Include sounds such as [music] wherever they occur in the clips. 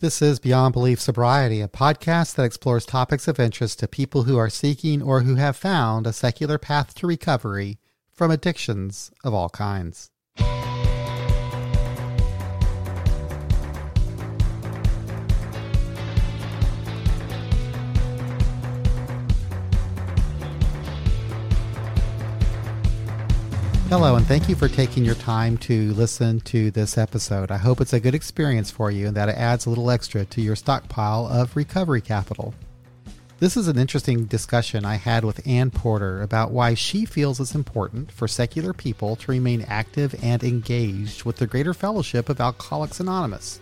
This is Beyond Belief Sobriety, a podcast that explores topics of interest to people who are seeking or who have found a secular path to recovery from addictions of all kinds. Hello, and thank you for taking your time to listen to this episode. I hope it's a good experience for you and that it adds a little extra to your stockpile of recovery capital. This is an interesting discussion I had with Ann Porter about why she feels it's important for secular people to remain active and engaged with the greater fellowship of Alcoholics Anonymous.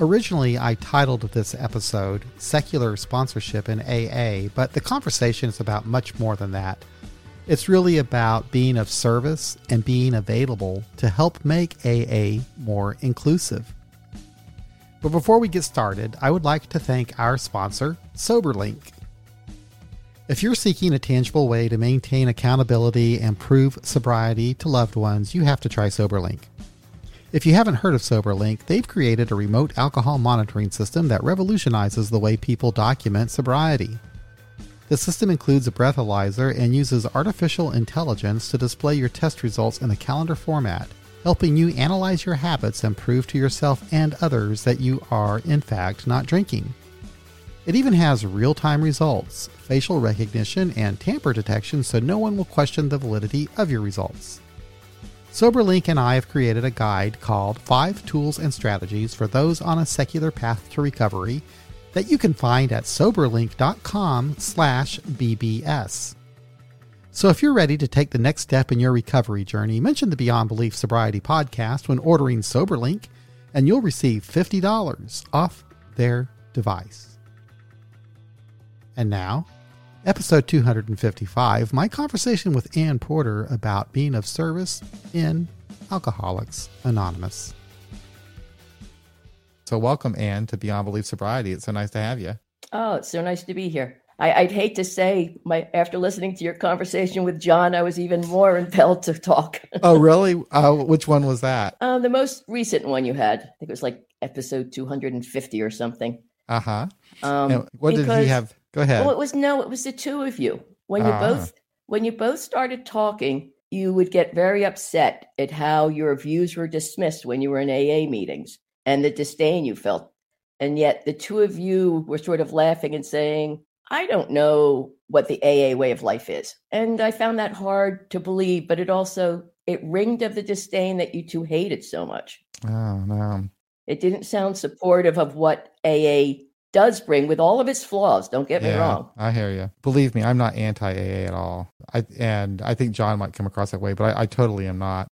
Originally, I titled this episode Secular Sponsorship in AA, but the conversation is about much more than that. It's really about being of service and being available to help make AA more inclusive. But before we get started, I would like to thank our sponsor, SoberLink. If you're seeking a tangible way to maintain accountability and prove sobriety to loved ones, you have to try SoberLink. If you haven't heard of SoberLink, they've created a remote alcohol monitoring system that revolutionizes the way people document sobriety. The system includes a breathalyzer and uses artificial intelligence to display your test results in a calendar format, helping you analyze your habits and prove to yourself and others that you are, in fact, not drinking. It even has real time results, facial recognition, and tamper detection so no one will question the validity of your results. SoberLink and I have created a guide called Five Tools and Strategies for Those on a Secular Path to Recovery that you can find at soberlink.com slash bbs. So if you're ready to take the next step in your recovery journey, mention the Beyond Belief Sobriety podcast when ordering SoberLink, and you'll receive $50 off their device. And now, episode 255, my conversation with Ann Porter about being of service in Alcoholics Anonymous. So, welcome, Anne, to Beyond Belief Sobriety. It's so nice to have you. Oh, it's so nice to be here. I, would hate to say, my after listening to your conversation with John, I was even more impelled to talk. [laughs] oh, really? Uh, which one was that? Uh, the most recent one you had. I think it was like episode 250 or something. Uh huh. Um, what because, did he have? Go ahead. Well, it was no, it was the two of you. When you uh both when you both started talking, you would get very upset at how your views were dismissed when you were in AA meetings and the disdain you felt. And yet the two of you were sort of laughing and saying, I don't know what the AA way of life is. And I found that hard to believe, but it also it ringed of the disdain that you two hated so much. Oh no. It didn't sound supportive of what AA does bring with all of its flaws. Don't get yeah, me wrong. I hear you. Believe me, I'm not anti AA at all. I and I think John might come across that way, but I, I totally am not.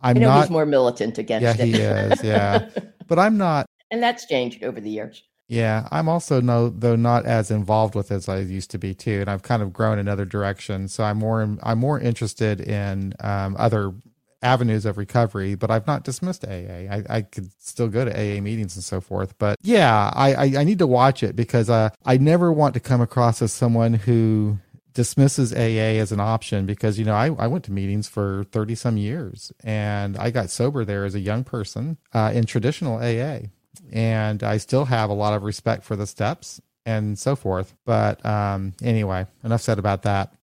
I'm I know not, he's more militant against yeah, it. Yeah, he is. Yeah, [laughs] but I'm not. And that's changed over the years. Yeah, I'm also no though not as involved with as I used to be too, and I've kind of grown in other directions. So I'm more I'm more interested in um, other avenues of recovery, but I've not dismissed AA. I, I could still go to AA meetings and so forth. But yeah, I, I, I need to watch it because uh, I never want to come across as someone who dismisses AA as an option because, you know, I, I went to meetings for 30 some years and I got sober there as a young person uh, in traditional AA. And I still have a lot of respect for the steps and so forth. But um, anyway, enough said about that.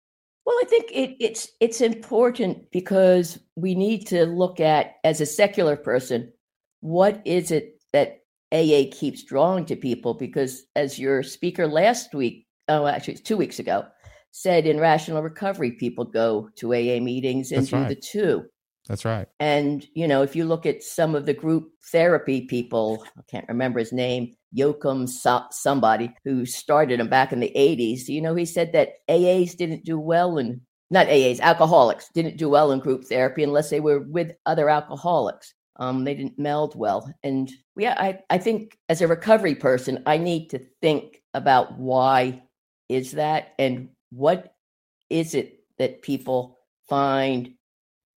Well, I think it, it's it's important because we need to look at as a secular person, what is it that AA keeps drawing to people? Because as your speaker last week, oh, actually, it's two weeks ago, said in rational recovery, people go to AA meetings and That's do right. the two. That's right. And, you know, if you look at some of the group therapy people, I can't remember his name, Yoakum so- somebody who started him back in the 80s, you know, he said that AAs didn't do well in, not AAs, alcoholics didn't do well in group therapy unless they were with other alcoholics. Um, they didn't meld well. And yeah, I, I think as a recovery person, I need to think about why is that and what is it that people find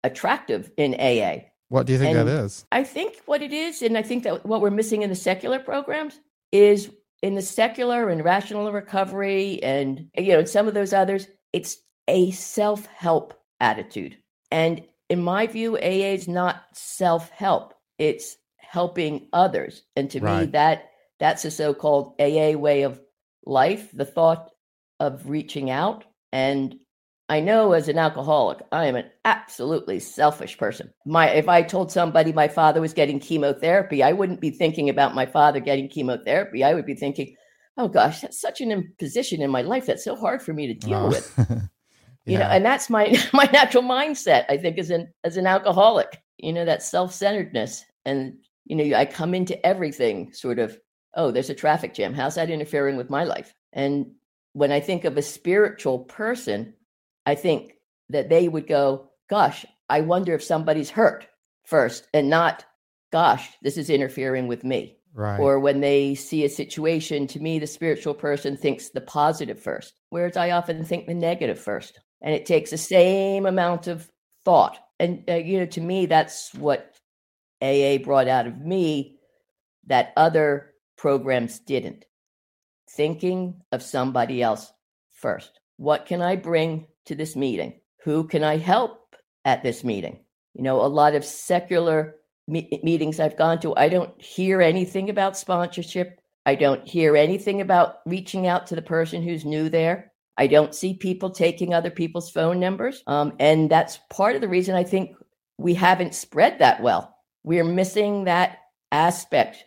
attractive in AA? What do you think and that is? I think what it is, and I think that what we're missing in the secular programs is in the secular and rational recovery and you know some of those others, it's a self-help attitude. And in my view, AA is not self-help. It's helping others. And to right. me, that that's a so-called AA way of life, the thought of reaching out. And I know as an alcoholic, I am an absolutely selfish person. My if I told somebody my father was getting chemotherapy, I wouldn't be thinking about my father getting chemotherapy. I would be thinking, "Oh gosh, that's such an imposition in my life that's so hard for me to deal oh. with." yeah. [laughs] You know, and that's my [laughs] my natural mindset. I think as an as an alcoholic, you know, that self centeredness, and you know, I come into everything sort of oh, there's a traffic jam. How's that interfering with my life? And when I think of a spiritual person, I think that they would go, gosh, I wonder if somebody's hurt first and not, gosh, this is interfering with me. Right. Or when they see a situation, to me, the spiritual person thinks the positive first, whereas I often think the negative first. And it takes the same amount of thought. And, uh, you know, to me, that's what AA brought out of me that other programs didn't. Thinking of somebody else first. What can I bring to this meeting? Who can I help at this meeting? You know, a lot of secular me- meetings I've gone to, I don't hear anything about sponsorship. I don't hear anything about reaching out to the person who's new there. I don't see people taking other people's phone numbers. Um, and that's part of the reason I think we haven't spread that well. We're missing that aspect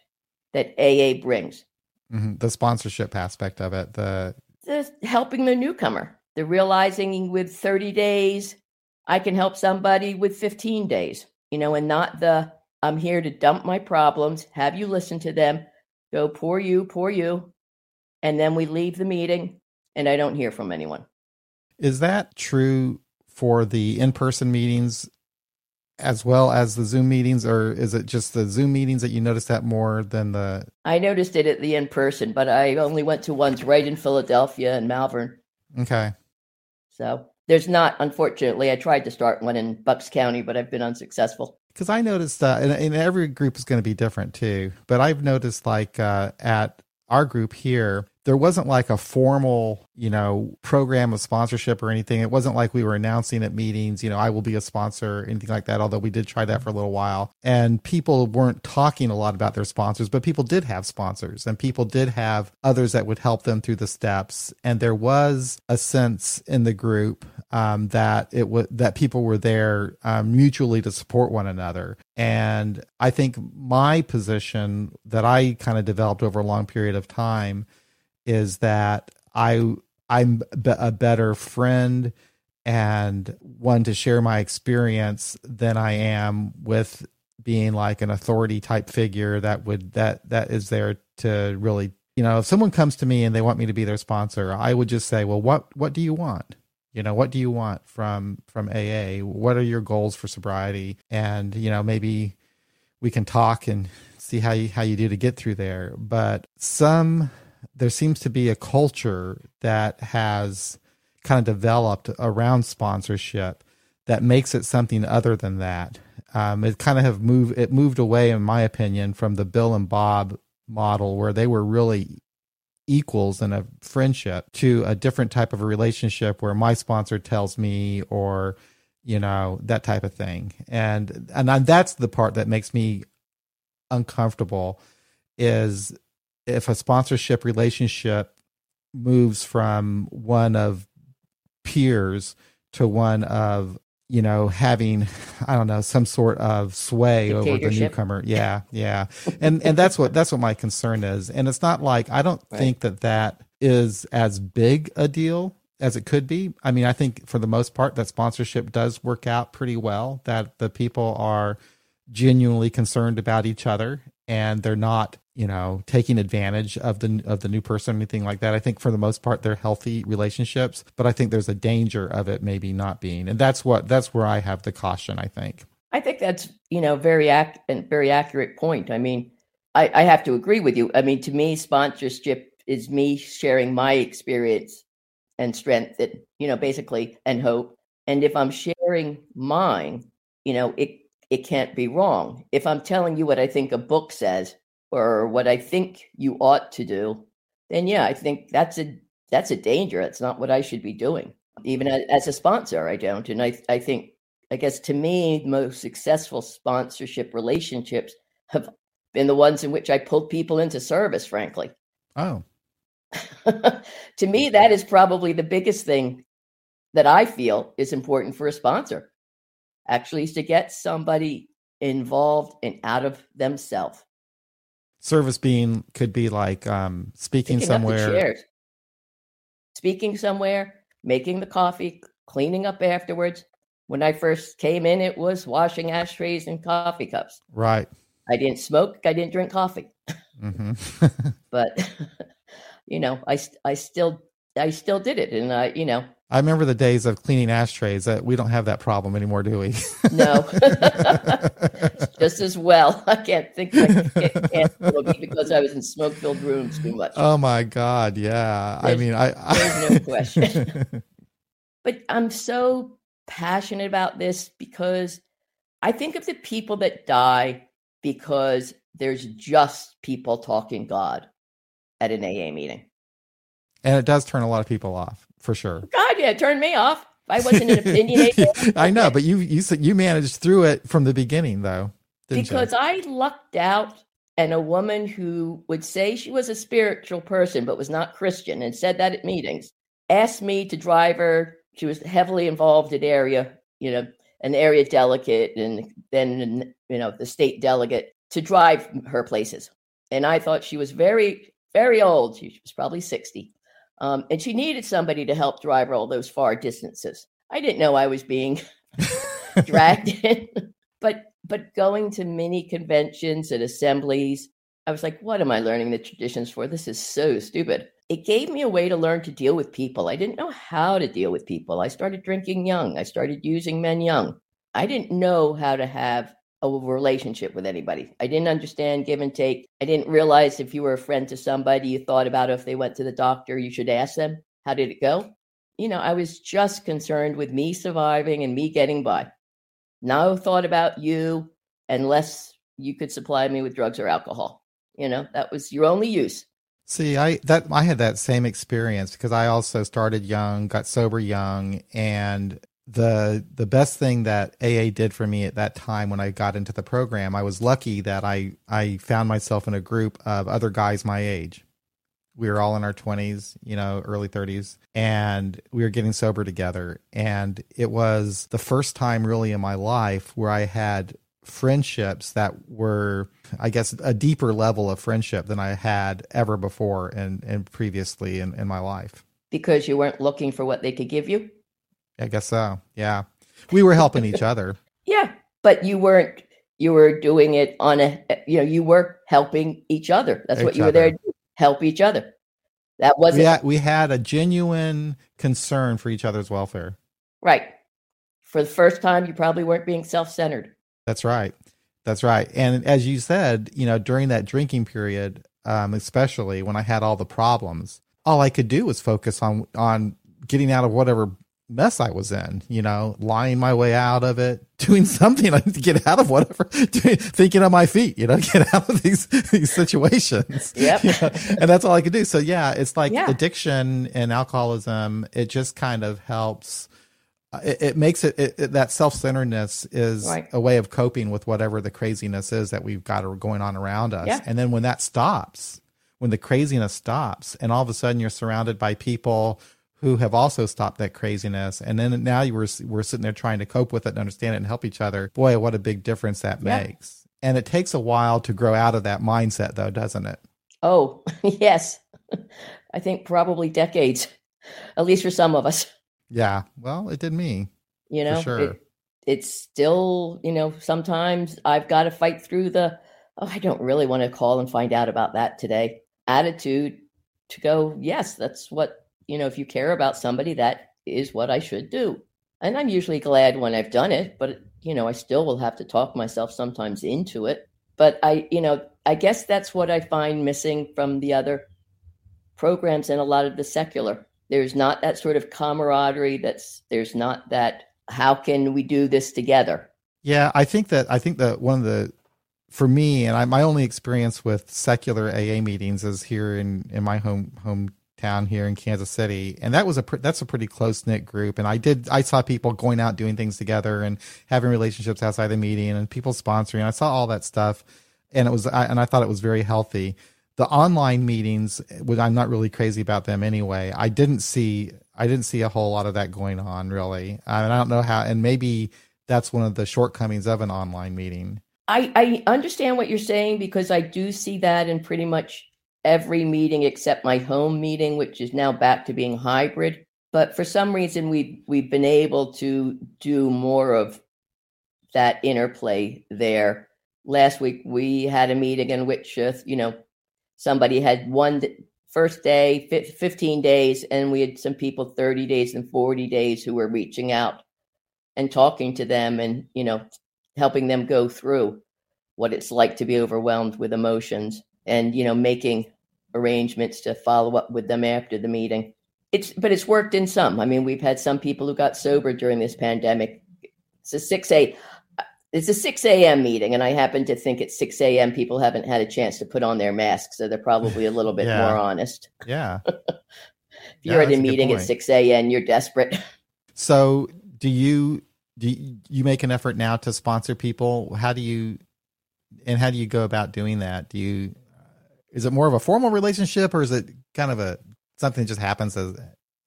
that AA brings. Mm-hmm. The sponsorship aspect of it, the... the helping the newcomer, the realizing with 30 days, I can help somebody with 15 days, you know, and not the I'm here to dump my problems, have you listen to them, go poor you, poor you, and then we leave the meeting and I don't hear from anyone. Is that true for the in person meetings as well as the Zoom meetings, or is it just the Zoom meetings that you noticed that more than the? I noticed it at the in person, but I only went to ones right in Philadelphia and Malvern. Okay. So there's not, unfortunately. I tried to start one in Bucks County, but I've been unsuccessful. Because I noticed, uh, and, and, every group is going to be different too. But I've noticed, like uh, at our group here, there wasn't like a formal, you know, program of sponsorship or anything. It wasn't like we were announcing at meetings, you know, I will be a sponsor, anything like that, although we did try that for a little while. And people weren't talking a lot about their sponsors, but people did have sponsors and people did have others that would help them through the steps. And there was a sense in the group um, that it was that people were there um, mutually to support one another. And I think my position that I kind of developed over a long period of time is that I I'm a better friend and one to share my experience than I am with being like an authority type figure that would that that is there to really you know if someone comes to me and they want me to be their sponsor I would just say well what what do you want? You know what do you want from from AA what are your goals for sobriety? And you know maybe we can talk and see how you how you do to get through there. But some there seems to be a culture that has kind of developed around sponsorship that makes it something other than that. Um, it kind of have moved it moved away, in my opinion, from the Bill and Bob model where they were really equals in a friendship to a different type of a relationship where my sponsor tells me or you know that type of thing and and that's the part that makes me uncomfortable is if a sponsorship relationship moves from one of peers to one of you know having [laughs] i don't know some sort of sway over the newcomer. Yeah yeah. And and that's what that's what my concern is. And it's not like i don't right. think that that is as big a deal as it could be. I mean i think for the most part that sponsorship does work out pretty well that the people are genuinely concerned about each other and they're not you know taking advantage of the of the new person or anything like that. I think for the most part they're healthy relationships but i think there's a danger of it maybe not being. And that's what that's where i have the caution i think. I think that's you know very act and very accurate point. I mean I, I have to agree with you. I mean to me sponsorship is me sharing my experience and strength that you know basically and hope. And if i'm sharing mine you know it it can't be wrong. If i'm telling you what i think a book says or what I think you ought to do, then yeah, I think that's a that's a danger. That's not what I should be doing. Even as a sponsor, I don't. And I I think I guess to me, most successful sponsorship relationships have been the ones in which I pulled people into service, frankly. Oh. [laughs] to me, that is probably the biggest thing that I feel is important for a sponsor. Actually, is to get somebody involved and out of themselves. Service being could be like um, speaking Picking somewhere, speaking somewhere, making the coffee, cleaning up afterwards. When I first came in, it was washing ashtrays and coffee cups. Right. I didn't smoke. I didn't drink coffee. Mm-hmm. [laughs] but [laughs] you know, I I still I still did it, and I you know. I remember the days of cleaning ashtrays. That we don't have that problem anymore, do we? [laughs] no, [laughs] just as well. I can't think like can't because I was in smoke-filled rooms too much. Oh my god, yeah. There's, I mean, I, I there's no [laughs] question. but I'm so passionate about this because I think of the people that die because there's just people talking God at an AA meeting. And it does turn a lot of people off, for sure. God, yeah, it turned me off. I wasn't an opinionated. [laughs] I know, but you you you managed through it from the beginning, though. because you? I lucked out, and a woman who would say she was a spiritual person but was not Christian and said that at meetings asked me to drive her. She was heavily involved in area, you know, an area delegate, and then you know the state delegate to drive her places. And I thought she was very very old. She was probably 60. Um, and she needed somebody to help drive her all those far distances. I didn't know I was being [laughs] dragged [laughs] in, but but going to many conventions and assemblies, I was like, what am I learning the traditions for? This is so stupid. It gave me a way to learn to deal with people. I didn't know how to deal with people. I started drinking young. I started using men young. I didn't know how to have a relationship with anybody. I didn't understand give and take. I didn't realize if you were a friend to somebody, you thought about if they went to the doctor, you should ask them, how did it go? You know, I was just concerned with me surviving and me getting by. No thought about you unless you could supply me with drugs or alcohol. You know, that was your only use. See, I that I had that same experience because I also started young, got sober young, and the the best thing that AA did for me at that time when I got into the program, I was lucky that I I found myself in a group of other guys my age. We were all in our 20s, you know, early 30s, and we were getting sober together. And it was the first time really in my life where I had friendships that were, I guess, a deeper level of friendship than I had ever before and, and previously in, in my life. Because you weren't looking for what they could give you? I guess so. Yeah. We were helping each other. [laughs] Yeah. But you weren't, you were doing it on a, you know, you were helping each other. That's each what you were there to do, help each other. That wasn't. We we had a genuine concern for each other's welfare. Right. For the first time, you probably weren't being self centered. That's right. That's right. And as you said, you know, during that drinking period, um, especially when I had all the problems, all I could do was focus on on getting out of whatever mess I was in, you know, lying my way out of it, [laughs] doing something to get out of whatever, [laughs] doing, thinking on my feet, you know, [laughs] get out of these, these situations. Yep. You know? And that's all I could do. So yeah, it's like yeah. addiction and alcoholism. It just kind of helps. Uh, it, it makes it, it, it that self-centeredness is right. a way of coping with whatever the craziness is that we've got going on around us. Yeah. And then when that stops, when the craziness stops and all of a sudden you're surrounded by people who have also stopped that craziness. And then now you were we're sitting there trying to cope with it and understand it and help each other. Boy, what a big difference that yeah. makes. And it takes a while to grow out of that mindset though, doesn't it? Oh, [laughs] yes. I think probably decades, at least for some of us. Yeah. Well, it did me. You know, sure. It, it's still, you know, sometimes I've got to fight through the, oh, I don't really want to call and find out about that today attitude to go, yes, that's what you know, if you care about somebody, that is what I should do. And I'm usually glad when I've done it, but you know, I still will have to talk myself sometimes into it. But I, you know, I guess that's what I find missing from the other programs and a lot of the secular. There's not that sort of camaraderie. That's there's not that. How can we do this together? Yeah, I think that I think that one of the for me and I, my only experience with secular AA meetings is here in in my home home town here in Kansas City, and that was a that's a pretty close knit group. And I did I saw people going out doing things together and having relationships outside the meeting and people sponsoring. I saw all that stuff and it was I, and I thought it was very healthy. The online meetings, which I'm not really crazy about them anyway. I didn't see I didn't see a whole lot of that going on really. I, I don't know how, and maybe that's one of the shortcomings of an online meeting. I, I understand what you're saying because I do see that in pretty much every meeting except my home meeting, which is now back to being hybrid. But for some reason, we we've been able to do more of that interplay there. Last week we had a meeting in which uh, you know somebody had one first day, 15 days, and we had some people 30 days and 40 days who were reaching out and talking to them and you know helping them go through what it's like to be overwhelmed with emotions and you know making arrangements to follow up with them after the meeting it's but it's worked in some i mean we've had some people who got sober during this pandemic it's a 6 a it's a 6 a.m meeting and i happen to think at 6 a.m people haven't had a chance to put on their masks so they're probably a little bit [laughs] Yeah. more honest [laughs] Yeah. [laughs] if you're at that's a a meeting at 6 a.m you're desperate So do you do you, you make an effort now to sponsor people? How do you and how do you go about doing that? Do you is it more of a formal relationship or is it kind of a something that just happens as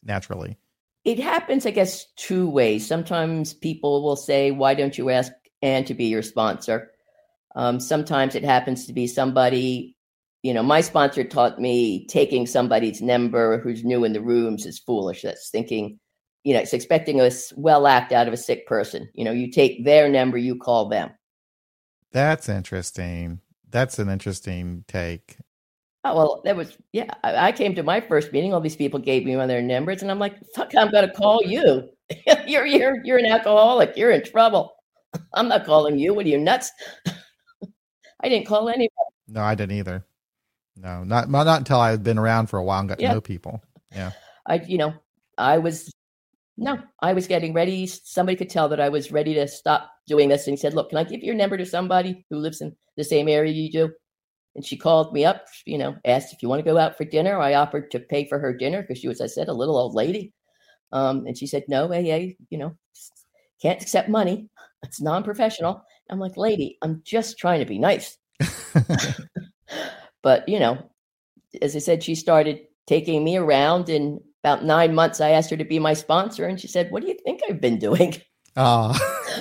naturally? it happens, I guess, two ways. Sometimes people will say, Why don't you ask Anne to be your sponsor? Um, sometimes it happens to be somebody, you know, my sponsor taught me taking somebody's number who's new in the rooms is foolish. That's thinking, you know, it's expecting a well act out of a sick person. You know, you take their number, you call them. That's interesting. That's an interesting take. Oh well, that was yeah. I, I came to my first meeting. All these people gave me one of their numbers, and I'm like, "Fuck, I'm gonna call you. [laughs] you're you're you're an alcoholic. You're in trouble. I'm not calling you. What are you nuts? [laughs] I didn't call anybody. No, I didn't either. No, not not until I had been around for a while and got Yeah. to know people. Yeah. I you know I was no, I was getting ready. Somebody could tell that I was ready to stop doing this, and he said, "Look, can I give your number to somebody who lives in the same area you do?" And she called me up, you know, asked if you want to go out for dinner. I offered to pay for her dinner because she was, I said, a little old lady. Um, and she said, no, AA, you know, can't accept money. It's non-professional. I'm like, lady, I'm just trying to be nice. [laughs] But, you know, as I said, she started taking me around. In about nine months, I asked her to be my sponsor. And she said, what do you think I've been doing? [laughs] Oh, [laughs]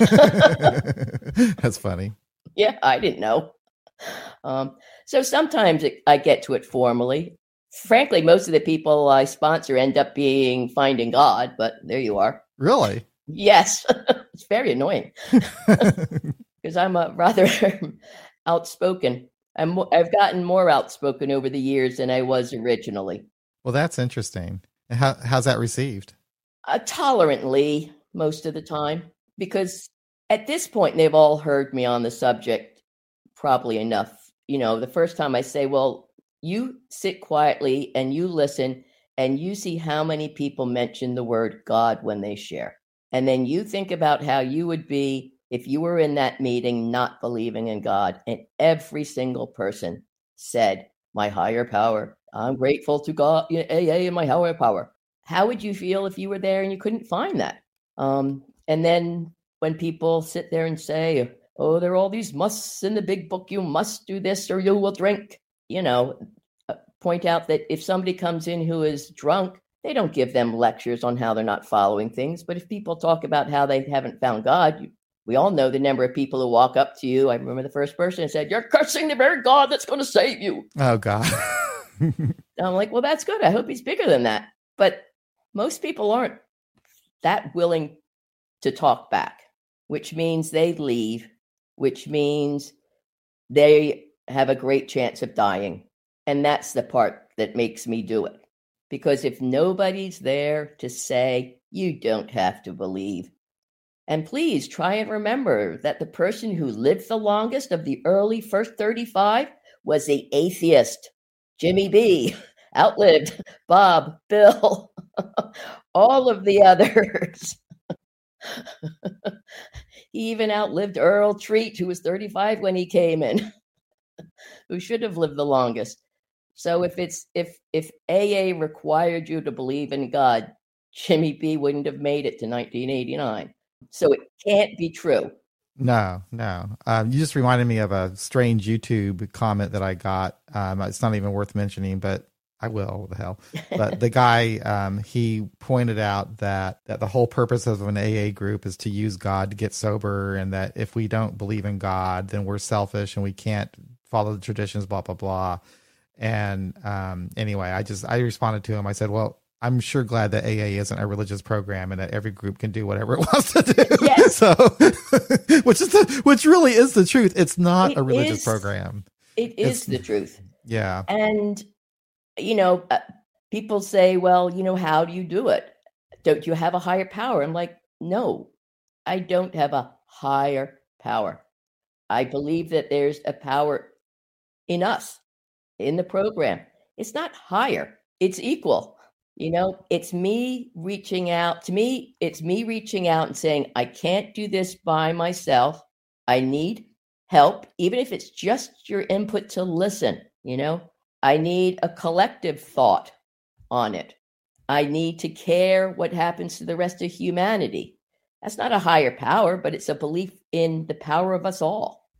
that's funny. yeah, I didn't know. Um, so sometimes it, I get to it formally. Frankly, most of the people I sponsor end up being finding God, but there you are. Really? Yes, [laughs] it's very annoying [laughs] [laughs] because I'm a rather outspoken. I'm, I've gotten more outspoken over the years than I was originally. well, that's interesting. How how's that received? uh, tolerantly most of the time because at this point they've all heard me on the subject probably enough you know the first time i say well you sit quietly and you listen and you see how many people mention the word god when they share. And then you think about how you would be if you were in that meeting not believing in god and every single person said my higher power. I'm grateful to god. Aa and my higher power. How would you feel if you were there and you couldn't find that? Um, and then when people sit there and say, oh, there are all these musts in the big book, you must do this or you will drink, you know, uh, point out that if somebody comes in who is drunk, they don't give them lectures on how they're not following things. But if people talk about how they haven't found God, you, we all know the number of people who walk up to you. I remember the first person said, You're cursing the very God that's going to save you. Oh God. [laughs] I'm like, well, that's good. I hope he's bigger than that. But most people aren't that willing to talk back, which means they leave, which means they have a great chance of dying. And that's the part that makes me do it. Because if nobody's there to say, you don't have to believe, and please try and remember that the person who lived the longest of the early first 35 was the atheist. Jimmy B [laughs] outlived [laughs] Bob, [laughs] Bill, all of the others. Even outlived Earl Treat, who was 35 when he came in, [laughs] who should have lived the longest. So if it's if if AA required you to believe in God, Jimmy B wouldn't have made it to 1989. So it can't be true. No, no. Um, you just reminded me of a strange YouTube comment that I got. Um, it's not even worth mentioning, but I will. What the hell? But the guy, um, he pointed out that that the whole purpose of an AA group is to use God to get sober, and that if we don't believe in God, then we're selfish and we can't follow the traditions. Blah blah blah. And um, anyway, I just I responded to him. I said, "Well, I'm sure glad that AA isn't a religious program and that every group can do whatever it [laughs] wants to do. Yes. [laughs] So, [laughs] which is the which really is the truth. It's not It a religious is. program. It is It's- the truth. Yeah. And, you know, uh, people say, well, you know, how do you do it? Don't you have a higher power? I'm like, no, I don't have a higher power. I believe that there's a power in us, in the program. It's not higher, it's equal. You know, it's me reaching out. To me, it's me reaching out and saying, I can't do this by myself. I need help, even if it's just your input to listen. You know, I need a collective thought on it. I need to care what happens to the rest of humanity. That's not a higher power, but it's a belief in the power of us all.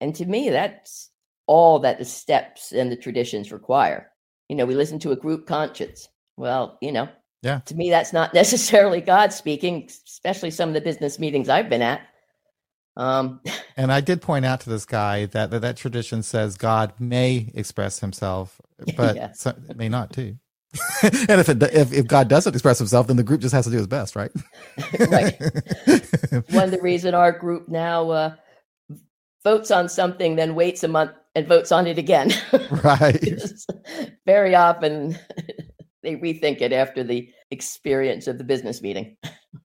And to me, that's all that the steps and the traditions require. You know, we listen to a group conscience. Well, you know, Yeah. to me, that's not [laughs] necessarily God speaking, especially some of the business meetings I've been at. Um, And I did point out to this guy that that, that tradition says God may express himself, [laughs] but Yeah. so, it may not too. [laughs] and if, it, if if God doesn't express himself, then the group just has to do his best, right? [laughs] Right. one of the reason our group now uh, votes on something, then waits a month and votes on it again. right. Very often they rethink it after the experience of the business meeting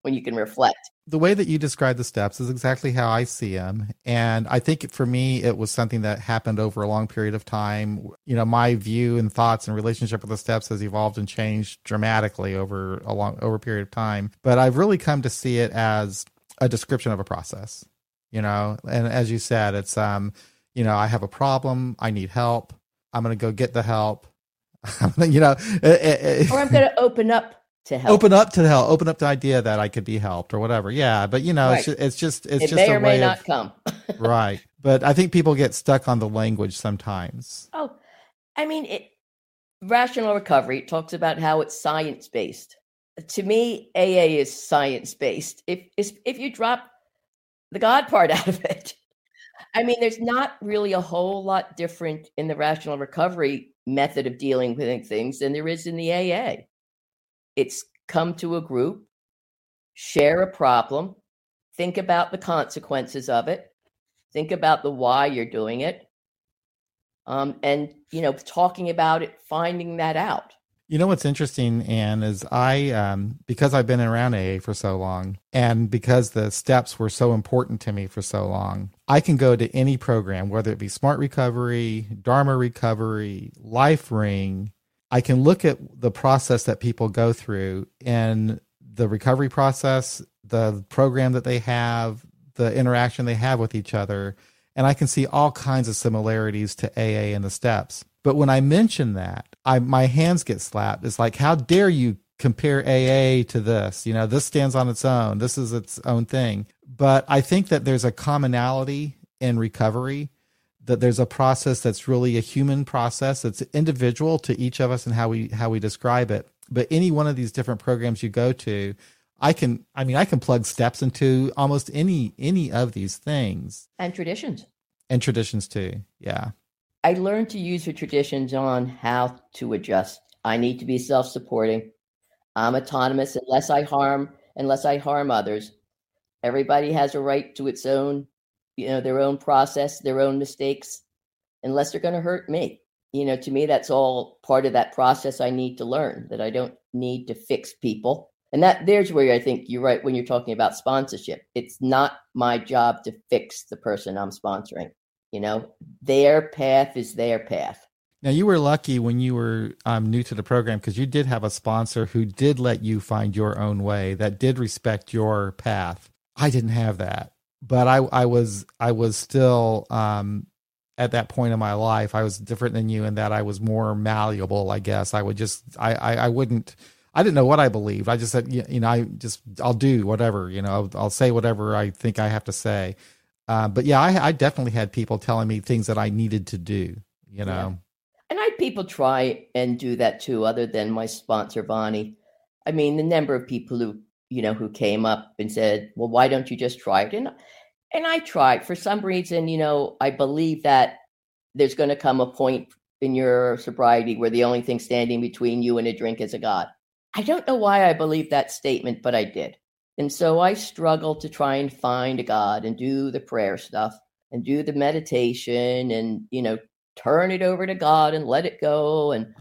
when you can reflect. The way that you describe the steps is exactly how I see them. And I think for me, it was something that happened over a long period of time. You know, my view and thoughts and relationship with the steps has evolved and changed dramatically over a long, over a period of time. But I've really come to see it as a description of a process, you know, and as you said, it's, um, you know, I have a problem. I need help. I'm going to go get the help. [laughs] you know, it- it- Or I'm going to open up to help. open up to the help open up the idea that i could be helped or whatever yeah but you know it's, Right. just, it's just it's it just may a or way may of, not come. [laughs] right but i think people get stuck on the language sometimes Oh, I mean, it, rational recovery talks about how it's science based. To me, AA is science based. If if you drop the God part [laughs] out of it, I mean, there's not really a whole lot different in the rational recovery method of dealing with things than there is in the AA. It's come to a group, share a problem, think about the consequences of it, think about the why you're doing it, um, and you know talking about it finding that out. You know what's interesting anne is i um because i've been around aa for so long and because the steps were so important to me for so long i can go to any program whether it be smart recovery dharma recovery LifeRing i can look at the process that people go through and the recovery process the program that they have the interaction they have with each other and I can see all kinds of similarities to AA and the steps. But when I mention that, I my hands get slapped. It's like, how dare you compare AA to this? You know, this stands on its own. This is its own thing. But I think that there's a commonality in recovery. That there's a process that's really a human process. that's individual to each of us and how we how we describe it. But any one of these different programs you go to, I can I mean I can plug steps into almost any any of these things and traditions and traditions too. Yeah. i learned to use the traditions on how to adjust i need to be self-supporting i'm autonomous unless i harm unless i harm others everybody has a right to its own you know their own process their own mistakes unless they're going to hurt me. You know to me that's all part of that process i need to learn that i don't need to fix people. And that there's where i think you're right when you're talking about sponsorship. It's not my job to fix the person i'm sponsoring you know? Their path is their path. Now you were lucky when you were um, new to the program because you did have a sponsor who did let you find your own way that did respect your path. I didn't have that, but I I was I was still um, at that point in my life I was different than you in that I was more malleable. I guess I would just I I, I wouldn't I didn't know what I believed. I just said, you know, I just I'll do whatever. You know, I'll, I'll say whatever I think I have to say. Uh, but yeah, I, I, definitely had people telling me things that I needed to do. You know, yeah. and I had people try and do that too. Other than my sponsor, Bonnie. I mean, the number of people who you know who came up and said, "Well, why don't you just try it?" And and I tried. For some reason, you know, I believe that there's going to come a point in your sobriety where the only thing standing between you and a drink is a God. I don't know why I believe that statement, but I did. And so I struggled to try and find a God and do the prayer stuff and do the meditation and, you know, turn it over to God and let it go. And,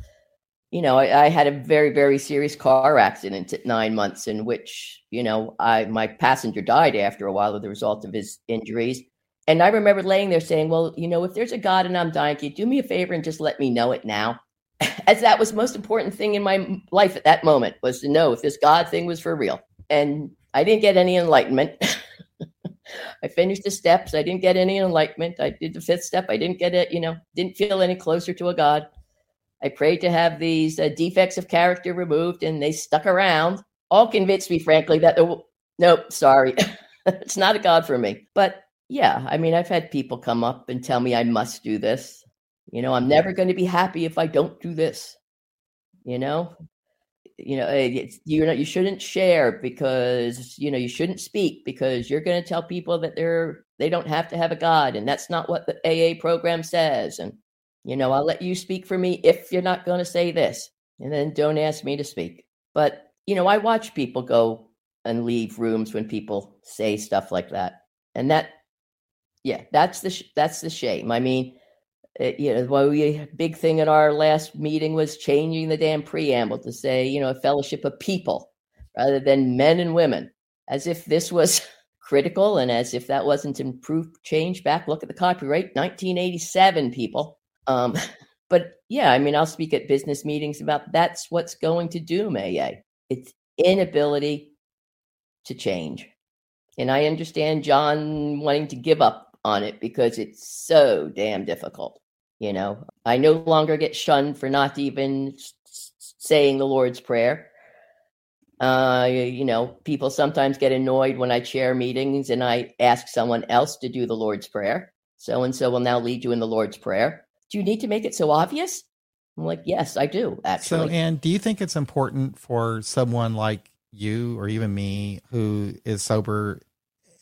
you know, I, I had a very, very serious car accident at nine months in which, you know, I my passenger died after a while as a result of his injuries. And I remember laying there saying, Well, you know, if there's a God and I'm dying, can you do me a favor and just let me know it now? [laughs] As that was the most important thing in my life at that moment was to know if this God thing was for real. And I didn't get any enlightenment. [laughs] I finished the steps. I didn't get any enlightenment. I did the fifth step. I didn't get it, you know, didn't feel any closer to a God. I prayed to have these uh, defects of character removed, and they stuck around. All convinced me, frankly, that the nope, sorry, [laughs] it's not a God for me. But yeah, I mean, I've had people come up and tell me I must do this. You know, I'm never going to be happy if I don't do this. You know, you know, you're not, you shouldn't share because you know you shouldn't speak because you're going to tell people that they're they don't have to have a God, and that's not what the AA program says. And you know, I'll let you speak for me if you're not going to say this, and then don't ask me to speak. But you know, I watch people go and leave rooms when people say stuff like that, and that yeah, that's the sh- that's the shame. I mean, it, you know, well, we big thing in our last meeting was changing the damn preamble to say, you know, a fellowship of people rather than men and women, as if this was [laughs] critical and as if that wasn't improved change back. Look at the copyright, 1987, people. Um, [laughs] but yeah, I mean, I'll speak at business meetings about that's what's going to doom AA. It's inability to change. And I understand John wanting to give up on it because it's so damn difficult. You know, I no longer get shunned for not even saying the Lord's Prayer. Uh, you know, people sometimes get annoyed when I chair meetings and I ask someone else to do the Lord's Prayer. So and so will now lead you in the Lord's Prayer. Do you need to make it so obvious? I'm like, yes, I do, actually. So, and do you think it's important for someone like you or even me who is sober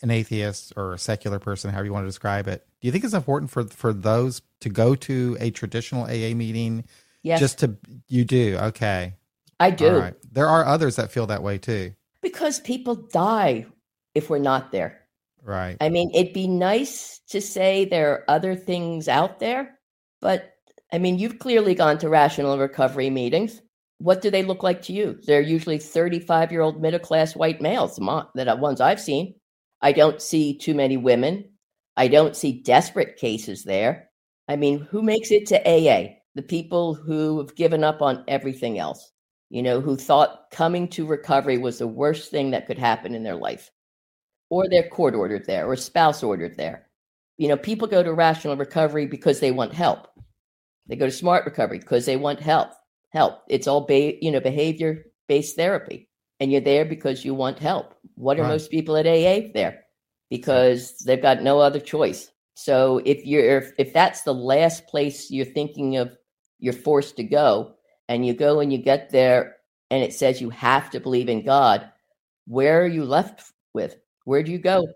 an atheist or a secular person, however you want to describe it, do you think it's important for for those to go to a traditional AA meeting? Yes. Just to you do okay. I do. There are others that feel that way too. Because people die if we're not there. Right. I mean, it'd be nice to say there are other things out there, but I mean, you've clearly gone to rational recovery meetings. What do they look like to you? They're usually 35 year old middle class white males, the uh, ones I've seen. I don't see too many women. I don't see desperate cases there. I mean, who makes it to AA? The people who have given up on everything else, you know, who thought coming to recovery was the worst thing that could happen in their life, or they're court ordered there, or spouse ordered there. You know, people go to rational recovery because they want help. They go to smart recovery because they want help. Help. It's all, ba- you know, behavior based therapy, and you're there because you want help. What are right. most people at AA there? Because they've got no other choice. So if you're if, if that's the last place you're thinking of you're forced to go and you go and you get there and it says you have to believe in God, where are you left with? Where do you go?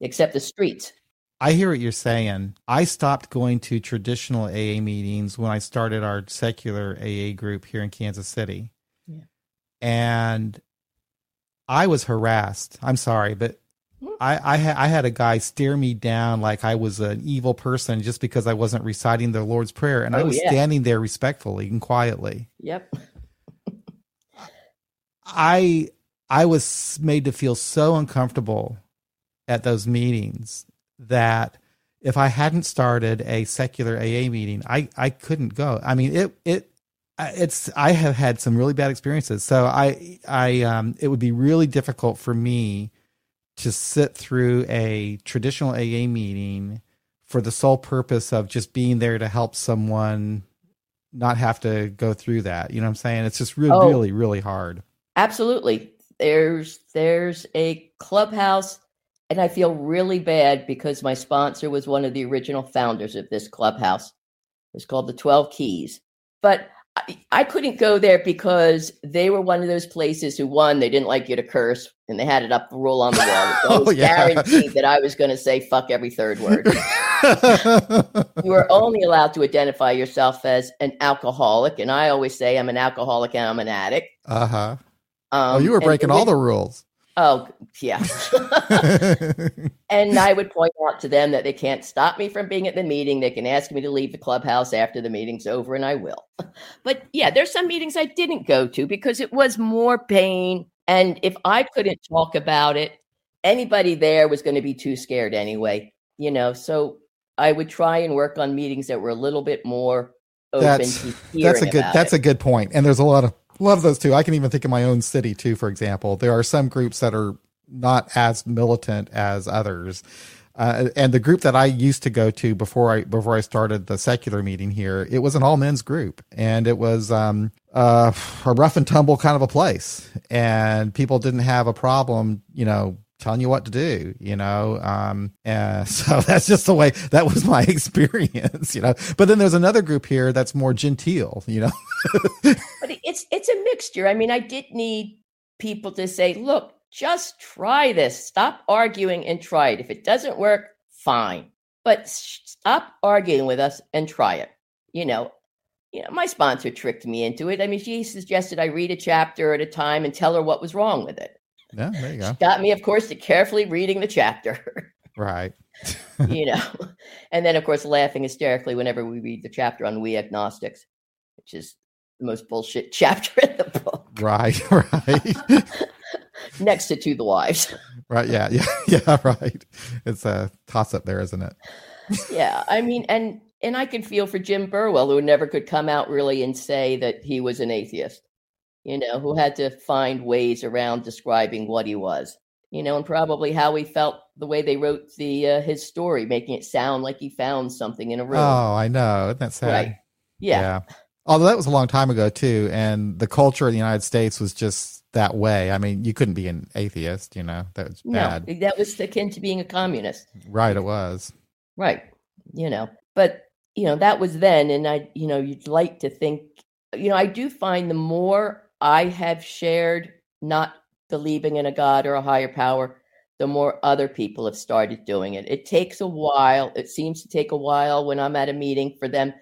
Except the streets. I hear what you're saying. I stopped going to traditional AA meetings when I started our secular AA group here in Kansas City. Yeah. And I was harassed. I'm sorry, but. I I, ha- I, had a guy stare me down like I was an evil person just because I wasn't reciting the Lord's Prayer, and oh, I was yeah. standing there respectfully and quietly. Yep. I I was made to feel so uncomfortable at those meetings that if I hadn't started a secular AA meeting, I I couldn't go. I mean, it it it's I have had some really bad experiences. So I I um it would be really difficult for me to sit through a traditional AA meeting for the sole purpose of just being there to help someone not have to go through that. You know what I'm saying? It's just really, Oh. really, really hard. Absolutely. There's there's a clubhouse and I feel really bad because my sponsor was one of the original founders of this clubhouse. It's called the 12 Keys. But I, I couldn't go there because they were one of those places who one, they didn't like you to curse and they had it up the rule on the wall. [laughs] It Oh, yeah. guaranteed that I was going to say fuck every third word. [laughs] you are only allowed to identify yourself as an alcoholic. And I always say I'm an alcoholic and I'm an addict. uh huh. Um, Oh, you were breaking all the rules. Oh, yeah. and I would point out to them that they can't stop me from being at the meeting. They can ask me to leave the clubhouse after the meeting's over, and I will. [laughs] But yeah, there's some meetings I didn't go to because it was more pain. And if I couldn't talk about it, anybody there was going to be too scared anyway, you know. So I would try and work on meetings that were a little bit more open That's- to that's a good that's it. a good point and there's a lot of of those too i can even think of my own city too for example. There are some groups that are not as militant as others. Uh, and the group that i used to go to before i before i started the secular meeting here it was an all men's group. And it was um uh a rough and tumble kind of a place. And people didn't have a problem you know telling you what to do you know um [laughs] so that's just the way that was my [laughs] experience you know but then there's another group here that's more genteel you know [laughs] but it's it's a mixture. I mean, I did need people to say, "Look, just try this. Stop arguing and try it. If it doesn't work, fine, but stop arguing with us and try it." You know, you know, my sponsor tricked me into it. I mean, she suggested I read a chapter at a time and tell her what was wrong with it. Yeah there you go. She got me, of course, to carefully reading the chapter. right. [laughs] You know, and then of course laughing hysterically whenever we read the chapter on we agnostics, which is the most bullshit [laughs] chapter in the book, right [laughs] right. Next to to the wives. right yeah yeah yeah right. It's a toss up there isn't it? Yeah, I mean, and and I can feel for Jim Burwell, who never could come out really and say that he was an atheist. You know, who had to find ways around describing what he was. You know, and probably how he felt the way they wrote the uh, his story, making it sound like he found something in a room. oh i know isn't that sad right? Yeah. although that was a long time ago too and the culture in the united states was just that way i mean you couldn't be an atheist you know that was No, bad that was akin to being a communist. right it was Right. You know, but, you know, that was then. And I, you know, you'd like to think, you know, I do find the more I have shared not believing in a God or a higher power, the more other people have started doing it. It takes a while. It seems to take a while when I'm at a meeting for them,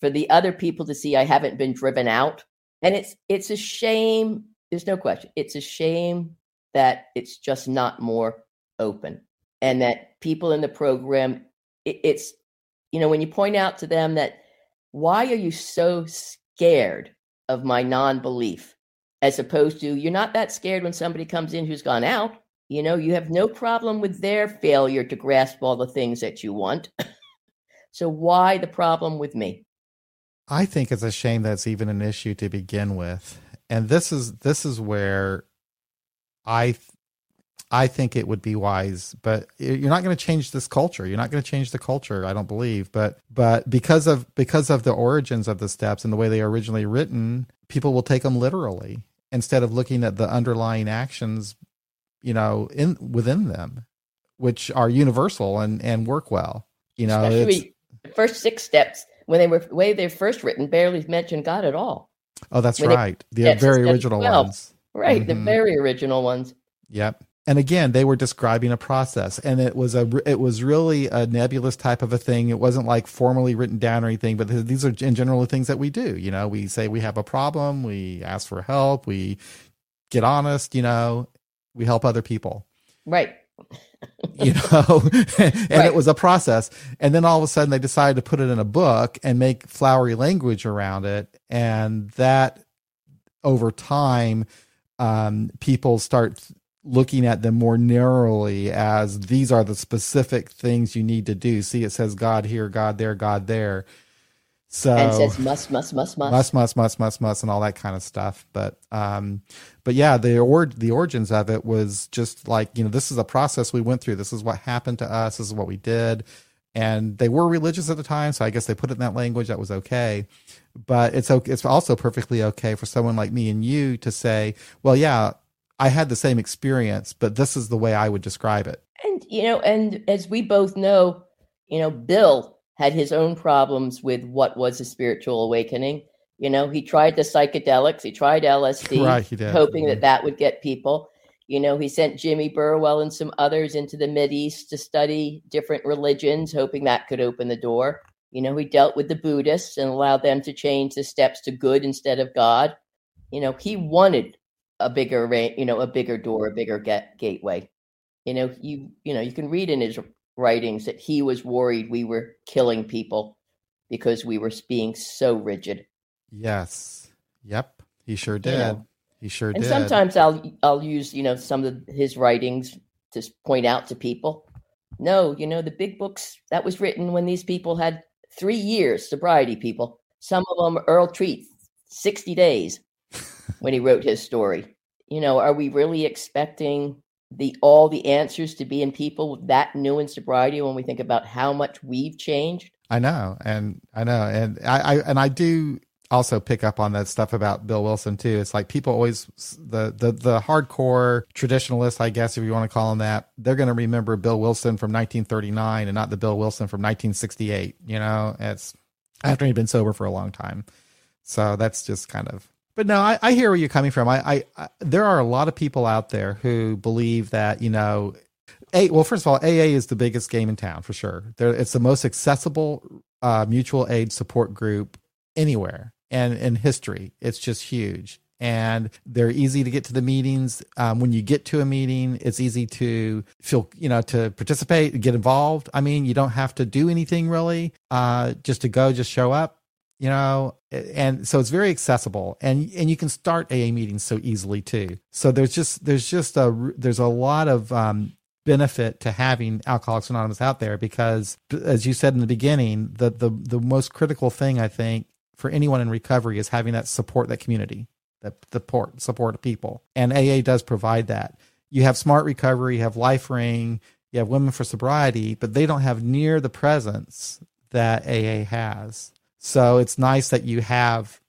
for the other people to see I haven't been driven out. And it's, it's a shame. There's no question. It's a shame that it's just not more open and that people in the program it, it's you know when you point out to them that why are you so scared of my non-belief as opposed to you're not that scared when somebody comes in who's gone out you know you have no problem with their failure to grasp all the things that you want [coughs] so why the problem with me I think it's a shame that's even an issue to begin with. And this is this is where I th- I think it would be wise, but you're not going to change this culture. You're not going to change the culture, I don't believe. But but because of because of the origins of the steps and the way they are originally written, people will take them literally instead of looking at the underlying actions, you know, in within them, which are universal and and work well. You know, especially the first six steps when they were the way they're first written barely mention god at all oh, that's when they- right. The very original 12. ones. right the Mhm. very original ones Yep. And again, they were describing a process, and it was a it was really a nebulous type of a thing. It wasn't like formally written down or anything, but these are in general the things that we do. You know, we say we have a problem, we ask for help, we get honest. You know, we help other people. right [laughs] You know, [laughs] and Right. it was a process. And then all of a sudden, they decided to put it in a book and make flowery language around it, and that over time, um, people start looking at them more narrowly as these are the specific things you need to do. See, it says God here, God there, God there. So and says must must must must must, must, must, must, must, and all that kind of stuff. But, um, but yeah, the or the origins of it was just like you know, this is a process we went through. This is what happened to us. This is what we did, and they were religious at the time, so I guess they put it in that language that was okay. But it's okay, it's also perfectly okay for someone like me and you to say, well, yeah, I had the same experience, but this is the way I would describe it. And you know, and as we both know, you know, Bill had his own problems with what was a spiritual awakening. You know, he tried the psychedelics, he tried LSD, [laughs] right, he hoping that mm-hmm. that would get people. You know, he sent Jimmy Burwell and some others into the Mid East to study different religions, hoping that could open the door. You know, he dealt with the Buddhists and allowed them to change the steps to good instead of God. You know, he wanted a bigger, you know, a bigger door, a bigger get- gateway. You know, you you know, you can read in his writings that he was worried we were killing people because we were being so rigid. Yes. Yep. He sure did. You know, he sure did. and sometimes I'll I'll use, you know, some of his writings to point out to people. No, you know, the big books that was written when these people had three years sobriety people. Some of them Earl Treat, 60 days when he wrote his story. You know, are we really expecting the all the answers to be in people that new in sobriety when we think about how much we've changed? I know, and I know, and I, I and I do also pick up on that stuff about Bill Wilson too. It's like people always the the the hardcore traditionalists, I guess if you want to call them that, they're going to remember Bill Wilson from 1939 and not the Bill Wilson from 1968. You know, it's after he'd been sober for a long time. So that's just kind of. But no, I, I hear where you're coming from. I, I, I there are a lot of people out there who believe that you know a, well, first of all, AA is the biggest game in town for sure. There, it's the most accessible uh, mutual aid support group anywhere and in history. It's just huge. And they're easy to get to the meetings. Um, when you get to a meeting, it's easy to feel, you know, to participate, get involved. I mean, you don't have to do anything really, uh, just to go, just show up you know and so it's very accessible and and you can start aa meetings so easily too so there's just there's just a there's a lot of um, benefit to having alcoholics anonymous out there because as you said in the beginning the the the most critical thing i think for anyone in recovery is having that support, that community, that support, support of people. And AA does provide that. You have Smart Recovery, you have LifeRing, you have Women for Sobriety, but they don't have near the presence that AA has. So it's nice that you have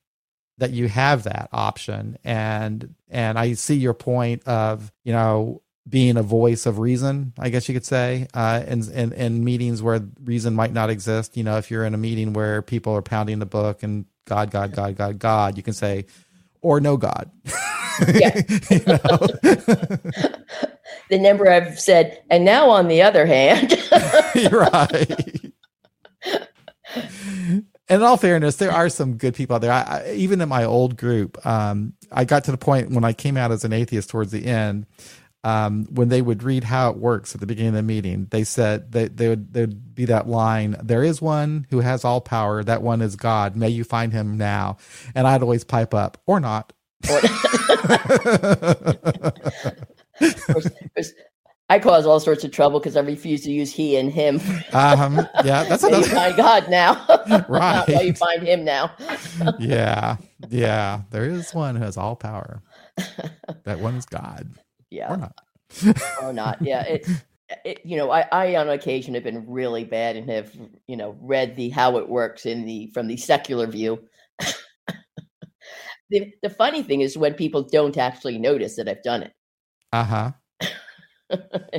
that you have that option and and I see your point of, you know, being a voice of reason, I guess you could say, uh, in, in, in meetings where reason might not exist. You know, if you're in a meeting where people are pounding the book and God, God, God, God, God, you can say, or no God. [laughs] Yeah. [laughs] the number I've said, and now on the other hand, [laughs] right. And in all fairness, there are some good people out there. I, I, even in my old group, um, I got to the point when I came out as an atheist towards the end um, when they would read how it works at the beginning of the meeting, they said that they would there'd be that line, "There is one who has all power. That one is God. May you find him now." And I'd always pipe up, or not. [laughs] [laughs] I cause all sorts of trouble because I refuse to use he and him. um, yeah, that's [laughs] another. you find God now, [laughs] right? Well, you find Him now. [laughs] yeah, yeah. There is one who has all power. That one is God. Yeah. Or not. or not. Yeah. It, it, you know, I, I on occasion have been really bad and have, you know, read the how it works in the from the secular view. the the funny thing is when people don't actually notice that I've done it. Uh-huh.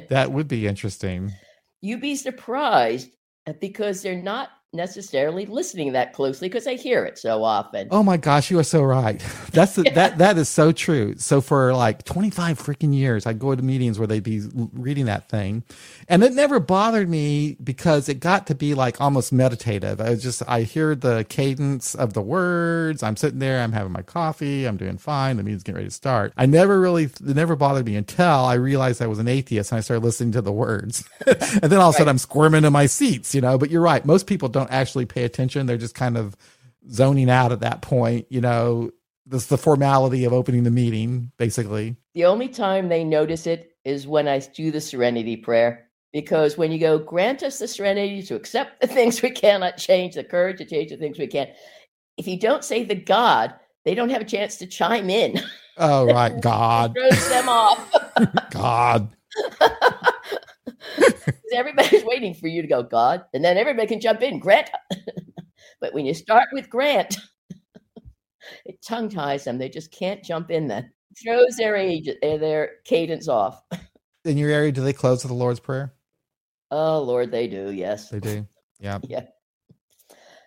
That would be interesting. You'd be surprised uh, because they're not necessarily listening that closely because I hear it so often. Oh my gosh, you are so right. [laughs] That's the, yeah. that that is so true. So for like 25 freaking years, I'd go to meetings where they'd be reading that thing. And it never bothered me because it got to be like almost meditative. I was just I hear the cadence of the words. I'm sitting there, I'm having my coffee, I'm doing fine, the meeting's getting ready to start. I never really it never bothered me until I realized I was an atheist and I started listening to the words. [laughs] and then all of a sudden I'm squirming in my seats, you know, but you're right. Most people don't don't actually pay attention. They're just kind of zoning out at that point. You know, this the formality of opening the meeting, basically. The only time they notice it is when I do the serenity prayer. Because when you go, grant us the serenity to accept the [laughs] things we cannot change, the courage to change the things we can. If you don't say the God, they don't have a chance to chime in. Oh, right. [laughs] God. throws them off. [laughs] God. Everybody's waiting for you to go, God, and then everybody can jump in, Grant. [laughs] but when you start with Grant, [laughs] it tongue ties them. They just can't jump in then. Throws their age, eh, their cadence off. [laughs] In your area, do they close with the Lord's Prayer? Oh Lord, they do. Yes, they do. Yeah, yeah.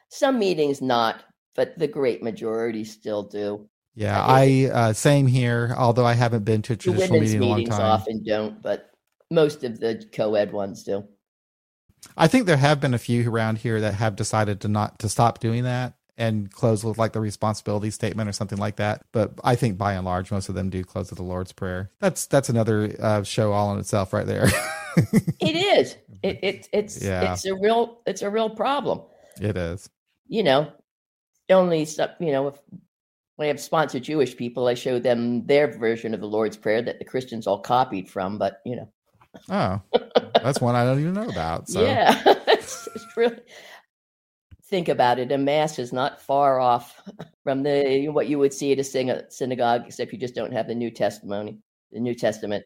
Some meetings not, but the great majority still do. Yeah, I uh, same here. Although I haven't been to a traditional meeting in a long time. Meetings often don't, but most of the co-ed ones do. I think there have been a few around here that have decided to not to stop doing that and close with like the responsibility statement or something like that. But I think by and large, most of them do close with the Lord's Prayer. That's that's another uh, show all in itself, right there. [laughs] it is. It, it it's yeah. it's a real it's a real problem. It is. You know, only stuff. you know if when I have sponsored Jewish people, I show them their version of the Lord's Prayer that the Christians all copied from. But you know, oh, that's one I don't even know about. So. Yeah, [laughs] it's, it's really think about it. A mass is not far off from the what you would see at a synagogue, except you just don't have the New Testimony, the New Testament.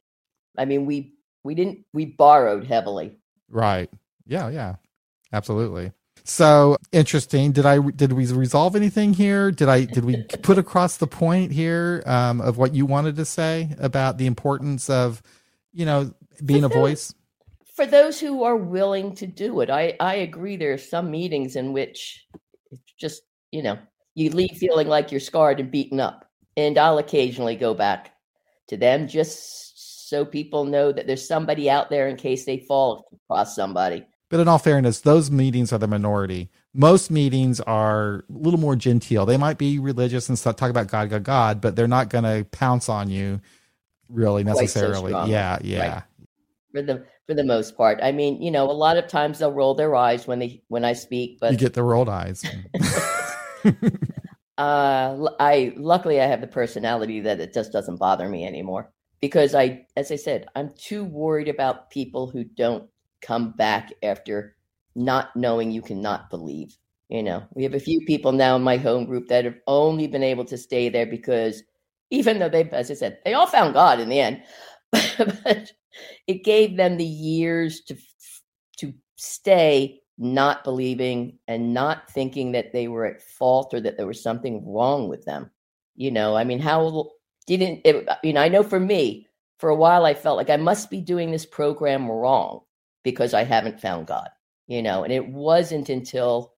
I mean, we we didn't we borrowed heavily. Right. Yeah. Yeah. Absolutely. So interesting. Did I did we resolve anything here? Did I did we [laughs] put across the point here um, of what you wanted to say about the importance of you know being a voice? For those who are willing to do it, I I agree. There are some meetings in which it's just you know you leave feeling like you're scarred and beaten up, and I'll occasionally go back to them just so people know that there's somebody out there in case they fall across somebody but in all fairness, those meetings are the minority. Most meetings are a little more genteel. They might be religious and stuff, talk about God, God, God, but they're not going to pounce on you really necessarily. So yeah, yeah. Right. For the for the most part, I mean, you know, a lot of times they'll roll their eyes when they when I speak, but you get the rolled eyes. [laughs] [laughs] uh, I luckily I have the personality that it just doesn't bother me anymore because I, as I said, I'm too worried about people who don't come back after not knowing you cannot believe. You know, we have a few people now in my home group that have only been able to stay there because even though they, as I said, they all found God in the end, [laughs] but it gave them the years to to stay not believing and not thinking that they were at fault or that there was something wrong with them. You know, I mean, how didn't it, you know? I know for me, for a while, I felt like I must be doing this program wrong because I haven't found God, you know. And it wasn't until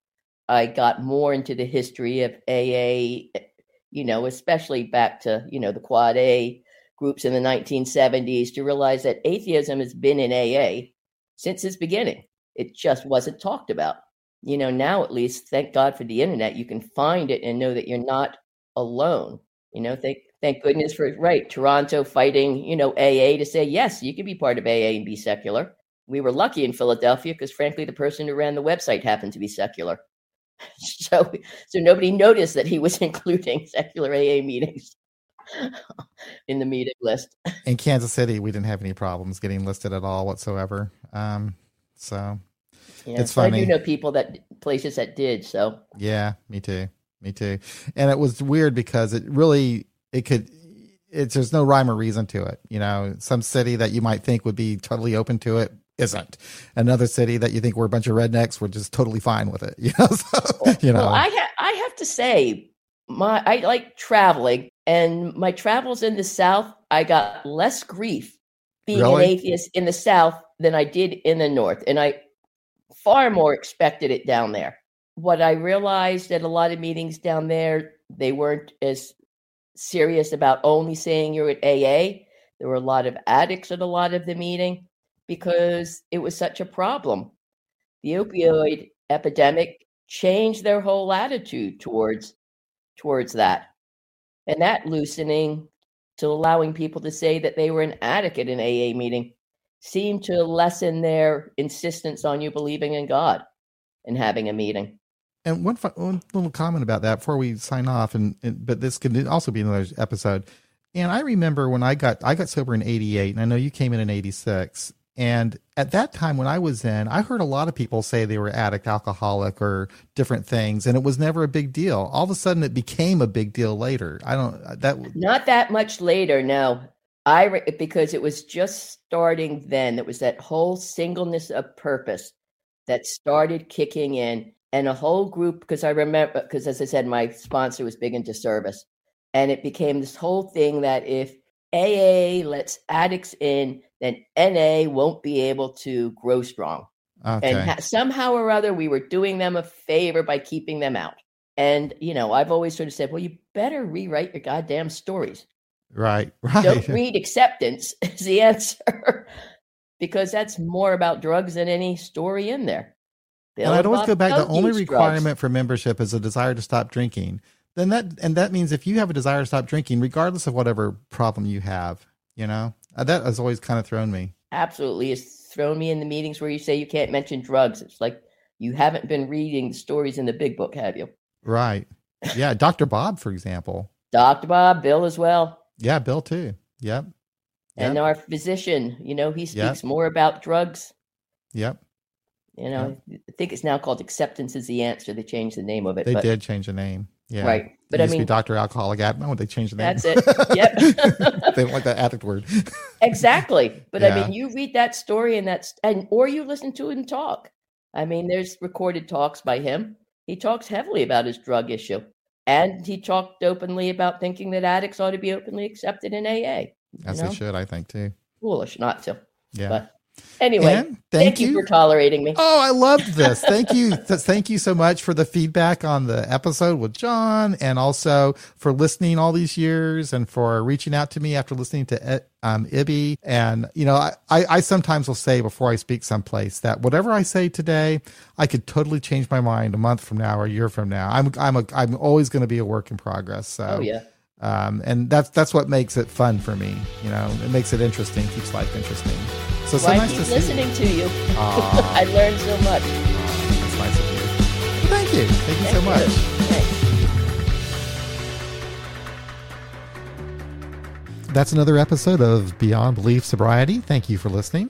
I got more into the history of AA, eh, you know, especially back to, you know, the Quad A groups in the 1970s to realize that atheism has been in AA since its beginning. It just wasn't talked about. You know, now at least, thank God for the internet, you can find it and know that you're not alone. You know, thank thank goodness for right Toronto fighting, you know, AA to say yes, you can be part of AA and be secular we were lucky in Philadelphia because, frankly, the person who ran the website happened to be secular. [laughs] So, so nobody noticed that he was [laughs] including secular AA meetings in the meeting list. [laughs] In Kansas City, we didn't have any problems getting listed at all whatsoever. Um, so yeah, it's funny. I do know people that places that did. So yeah, me too, me too. And it was weird because it really it could it's there's no rhyme or reason to it. You know, some city that you might think would be totally open to it isn't. Another city that you think we're a bunch of rednecks, we're just totally fine with it. [laughs] You know, so, you know. Well, I ha- I have to say, my I like traveling, and my travels in the South, I got less grief being really? an atheist in the South than I did in the North, and I far more expected it down there. What I realized at a lot of meetings down there, they weren't as serious about only saying you're at AA. There were a lot of addicts at a lot of the meeting because it was such a problem. The opioid epidemic changed their whole attitude towards towards that. And that loosening to allowing people to say that they were at an AA meeting seemed to lessen their insistence on you believing in God and having a meeting. And one, one little comment about that before we sign off, and, and but this could also be another episode. And I remember when I got I got sober in '88, and I know you came in in '86. And at that time when I was in, I heard a lot of people say they were addict, alcoholic, or different things, and it was never a big deal. All of a sudden, it became a big deal later. I don't uh, that not that much later. No, I because it was just starting then. It was that whole singleness of purpose that started kicking in, and a whole group. Because I remember, because as I said, my sponsor was big into service, and it became this whole thing that if AA lets addicts in, then NA won't be able to grow strong. Okay. And ha- somehow or other, we were doing them a favor by keeping them out. And, you know, I've always sort of said, well, you better rewrite your goddamn stories. right. [laughs] Right. Don't read acceptance [laughs] is the answer because that's more about drugs than any story in there. and I'd always go back. The only use drugs. requirement for membership is a desire to stop drinking. Then that and that means if you have a desire to stop drinking, regardless of whatever problem you have, you know Uh, that has always kind of thrown me. absolutely has thrown me in the meetings where you say you can't mention drugs. It's like you haven't been reading the stories in the big book, have you? Right. Yeah. Dr. Bob, for example. Dr. Bob, Bill as well. Yeah. Bill too. Yep. And our physician, you know, he Yep. speaks more about drugs. Yep. You know, I think it's now called Acceptance is the Answer. They changed the name of it. They but, did change the name. Yeah. Right. But I mean, be Dr. Alcoholic Addict. No, they changed the name. That's it. [laughs] Yep. they don't like that addict word. [laughs] exactly. But I mean, you read that story and that's, and, or you listen to him talk. I mean, there's recorded talks by him. He talks heavily about his drug issue. And he talked openly about thinking that addicts ought to be openly accepted in AA. As know? they should, I think, too. Foolish not to. Yeah. But anyway, And thank, you. for tolerating me. Oh, I loved [laughs] this. Thank you. Thank you so much for the feedback on the episode with John and also for listening all these years and for reaching out to me after listening to um, Ibby. And, you know, I, I, I sometimes will say before I speak someplace that whatever I say today, I could totally change my mind a month from now or a year from now. I'm, I'm, a, I'm always going to be a work in progress. So, Oh, yeah. Um, and that's, that's what makes it fun for me. You know, it makes it interesting, keeps life interesting. So, so Well, I nice to keep see you. listening to you. [laughs] I learned so much. That's nice of you. Thank you. Thank you so much. Thanks. That's another episode of Beyond Belief Sobriety. Thank you for listening.